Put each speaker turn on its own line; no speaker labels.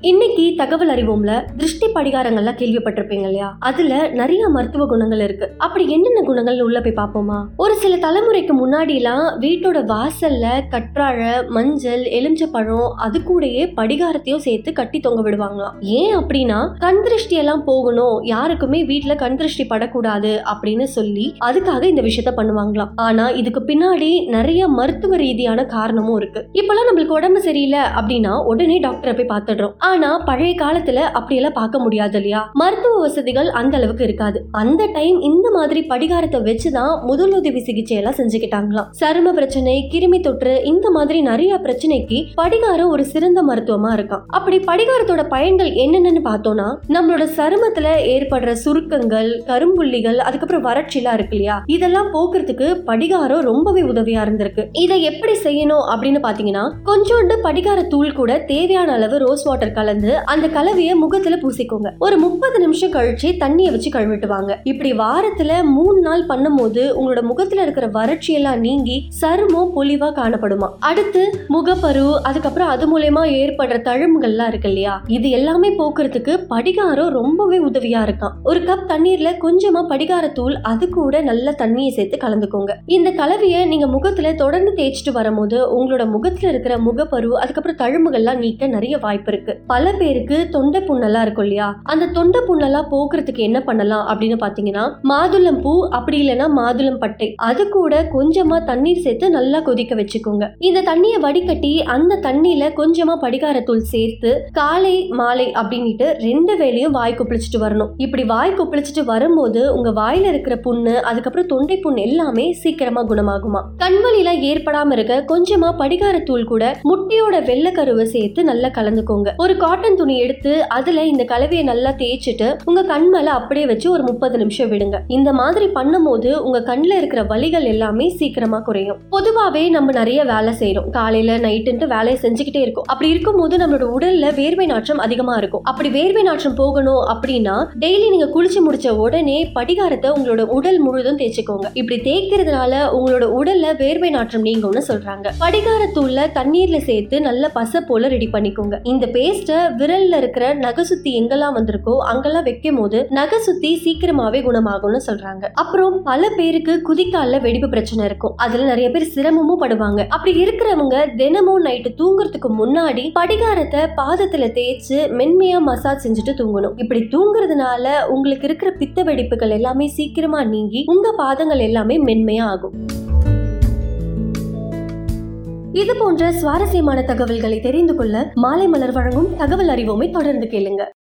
இன்னைக்கு தகவல் அறிவோம்ல திருஷ்டி படிகாரங்கள்லாம் கேள்விப்பட்டிருப்பீங்க இல்லையா? அதுல நிறைய மருத்துவ குணங்கள் இருக்கு. அப்படி என்னென்ன குணங்கள் உள்ள போய் பார்ப்போமா? ஒரு சில தலைமுறைக்கு முன்னாடி எல்லாம் வீட்டோட வாசல்ல கற்றாழை மஞ்சள் எலுமிச்சப்பழம் அது கூடயே படிகாரத்தையும் சேர்த்து கட்டி தொங்க விடுவாங்களாம். ஏன் அப்படின்னா கண் திருஷ்டி எல்லாம் போகணும் யாருக்குமே வீட்டுல கண் திருஷ்டி படக்கூடாது அப்படின்னு சொல்லி அதுக்காக இந்த விஷயத்த பண்ணுவாங்களாம். ஆனா இதுக்கு பின்னாடி நிறைய மருத்துவ ரீதியான காரணமும் இருக்கு. இப்பெல்லாம் நம்மளுக்கு உடம்பு சரியில்லை அப்படின்னா உடனே டாக்டரை போய் பார்த்துடுறோம். ஆனா பழைய காலத்துல அப்படியெல்லாம் பார்க்க முடியாது இல்லையா? மருத்துவ வசதிகள் அந்த அளவுக்கு இருக்காது. அந்த டைம் இந்த மாதிரி படிகாரத்தை வச்சுதான் முதலுதவி சிகிச்சை எல்லாம் செஞ்சுக்கிட்டாங்களாம். சரும பிரச்சனை கிருமி தொற்று இந்த மாதிரி நிறைய பிரச்சனைக்கு படிகாரம் ஒரு சிறந்த மருத்துவமா இருக்கும். அப்படி படிகாரத்தோட பயன்கள் என்னென்னு பார்த்தோம்னா நம்மளோட சருமத்துல ஏற்படுற சுருக்கங்கள் கரும்புள்ளிகள் அதுக்கப்புறம் வறட்சிலாம் இருக்கு இல்லையா? இதெல்லாம் போக்குறதுக்கு படிகாரம் ரொம்பவே உதவியா இருந்திருக்கு. இதை எப்படி செய்யணும் அப்படின்னு பாத்தீங்கன்னா கொஞ்சோண்டு படிகார தூள் கூட தேவையான அளவு ரோஸ் வாட்டர் கலந்து அந்த கலவையை முகத்துல பூசிக்கோங்க. ஒரு முப்பது நிமிஷம் கழிச்சு தண்ணியை வச்சு கழுவிட்டு வாங்க இப்படி வாரத்துல மூணு நாள் பண்ணும்போது உங்களோட முகத்துல இருக்கிற வறட்சி எல்லாம் நீங்கி சருமம் பொலிவா காணப்படுமா? அடுத்து முகப்பரு அதுக்கப்புறம் அது மூலயமா ஏற்படுற தழும்புகள்லாம் இருக்கு இல்லையா? இது எல்லாமே போக்குறதுக்கு படிகாரம் ரொம்பவே உதவியா இருக்காம். ஒரு கப் தண்ணீர்ல கொஞ்சமா படிகாரத்தூள் அது கூட நல்ல தண்ணியை சேர்த்து கலந்துக்கோங்க. இந்த கலவையை நீங்க முகத்துல தொடர்ந்து தேய்ச்சிட்டு வரும்போது உங்களோட முகத்துல இருக்கிற முகப்பரு அதுக்கப்புறம் தழும்புகள்லாம் நீக்க நிறைய வாய்ப்பு இருக்கு. பல பேருக்கு தொண்டை புண்ணெல்லாம் இருக்கும் இல்லையா? அந்த தொண்டை புண்ணெல்லாம் போக்குறதுக்கு என்ன பண்ணலாம் அப்படின்னு பாத்தீங்கன்னா மாதுளம் பூ அப்படி இல்லைன்னா மாதுளம் பட்டை. அது கூட கொஞ்சமா தண்ணீர் சேர்த்து நல்லா கொதிக்க வச்சுக்கோங்க. இந்த தண்ணியை வடிகட்டி அந்த தண்ணியில கொஞ்சமா படிகாரத்தூள் சேர்த்து காலை மாலை அப்படின்ட்டு ரெண்டு வேளையும் வாய் குப்பிளிச்சுட்டு வரணும். இப்படி வாய் குப்பிளிச்சுட்டு வரும்போது உங்க வாயில இருக்கிற புண்ணு அதுக்கப்புறம் தொண்டை புண் எல்லாமே சீக்கிரமா குணமாகுமா? கண்வலிலாம் ஏற்படாம இருக்க கொஞ்சமா படிகாரத்தூள் கூட முட்டையோட வெள்ளக்கருவை சேர்த்து நல்லா கலந்துக்கோங்க. ஒரு காட்டன் துணி எடுத்து அதுல இந்த கலவையை நல்லா தேய்ச்சிட்டு உங்க கண் மேல அப்படியே வச்சு ஒரு முப்பது நிமிஷம் விடுங்க. இந்த மாதிரி பண்ணும்போது உங்க கண்ணில் இருக்கிற வலிகள் எல்லாமே சீக்கிரமா குறையும். பொதுவாவே நம்ம நிறைய வேலை செய்யறோம் காலையில நைட்டுன்ட்டு வேலையை செஞ்சுக்கிட்டே இருக்கும். அப்படி இருக்கும்போது நம்மளோட உடல்ல வேர்வை நாற்றம் அதிகமா இருக்கும். அப்படி வேர்வை நாற்றம் போகணும் அப்படின்னா டெய்லி நீங்க குளிச்சு முடிச்ச உடனே படிகாரத்தை உங்களோட உடல் முழுதும் தேய்ச்சிக்கோங்க. இப்படி தேய்க்கிறதுனால உங்களோட உடல்ல வேர்வை நாற்றம் நீங்கும்னு சொல்றாங்க. படிகாரத்தூள்ல தண்ணீர்ல சேர்த்து நல்ல பச போல ரெடி பண்ணிக்கோங்க. இந்த பேஸ்ட் பேஸ்ட்டை விரல்ல இருக்கிற நகை சுத்தி எங்கெல்லாம் வந்திருக்கோ அங்கெல்லாம் வைக்கும் போது நகை சுத்தி சீக்கிரமாவே குணமாகும்னு சொல்றாங்க. அப்புறம் பல பேருக்கு குதிக்கால வெடிப்பு பிரச்சனை இருக்கும். அதுல நிறைய பேர் சிரமமும் படுவாங்க. அப்படி இருக்கிறவங்க தினமும் நைட்டு தூங்குறதுக்கு முன்னாடி படிகாரத்தை பாதத்துல தேய்ச்சு மென்மையா மசாஜ் செஞ்சுட்டு தூங்கணும். இப்படி தூங்குறதுனால உங்களுக்கு இருக்கிற பித்த வெடிப்புகள் எல்லாமே சீக்கிரமா நீங்கி உங்க பாதங்கள் எல்லாமே மென்மையா ஆகும். இது போன்ற சுவாரஸ்யமான தகவல்களை தெரிந்து கொள்ள மாலை மலர் வழங்கும் தகவல் அறிவோமை தொடர்ந்து கேளுங்க.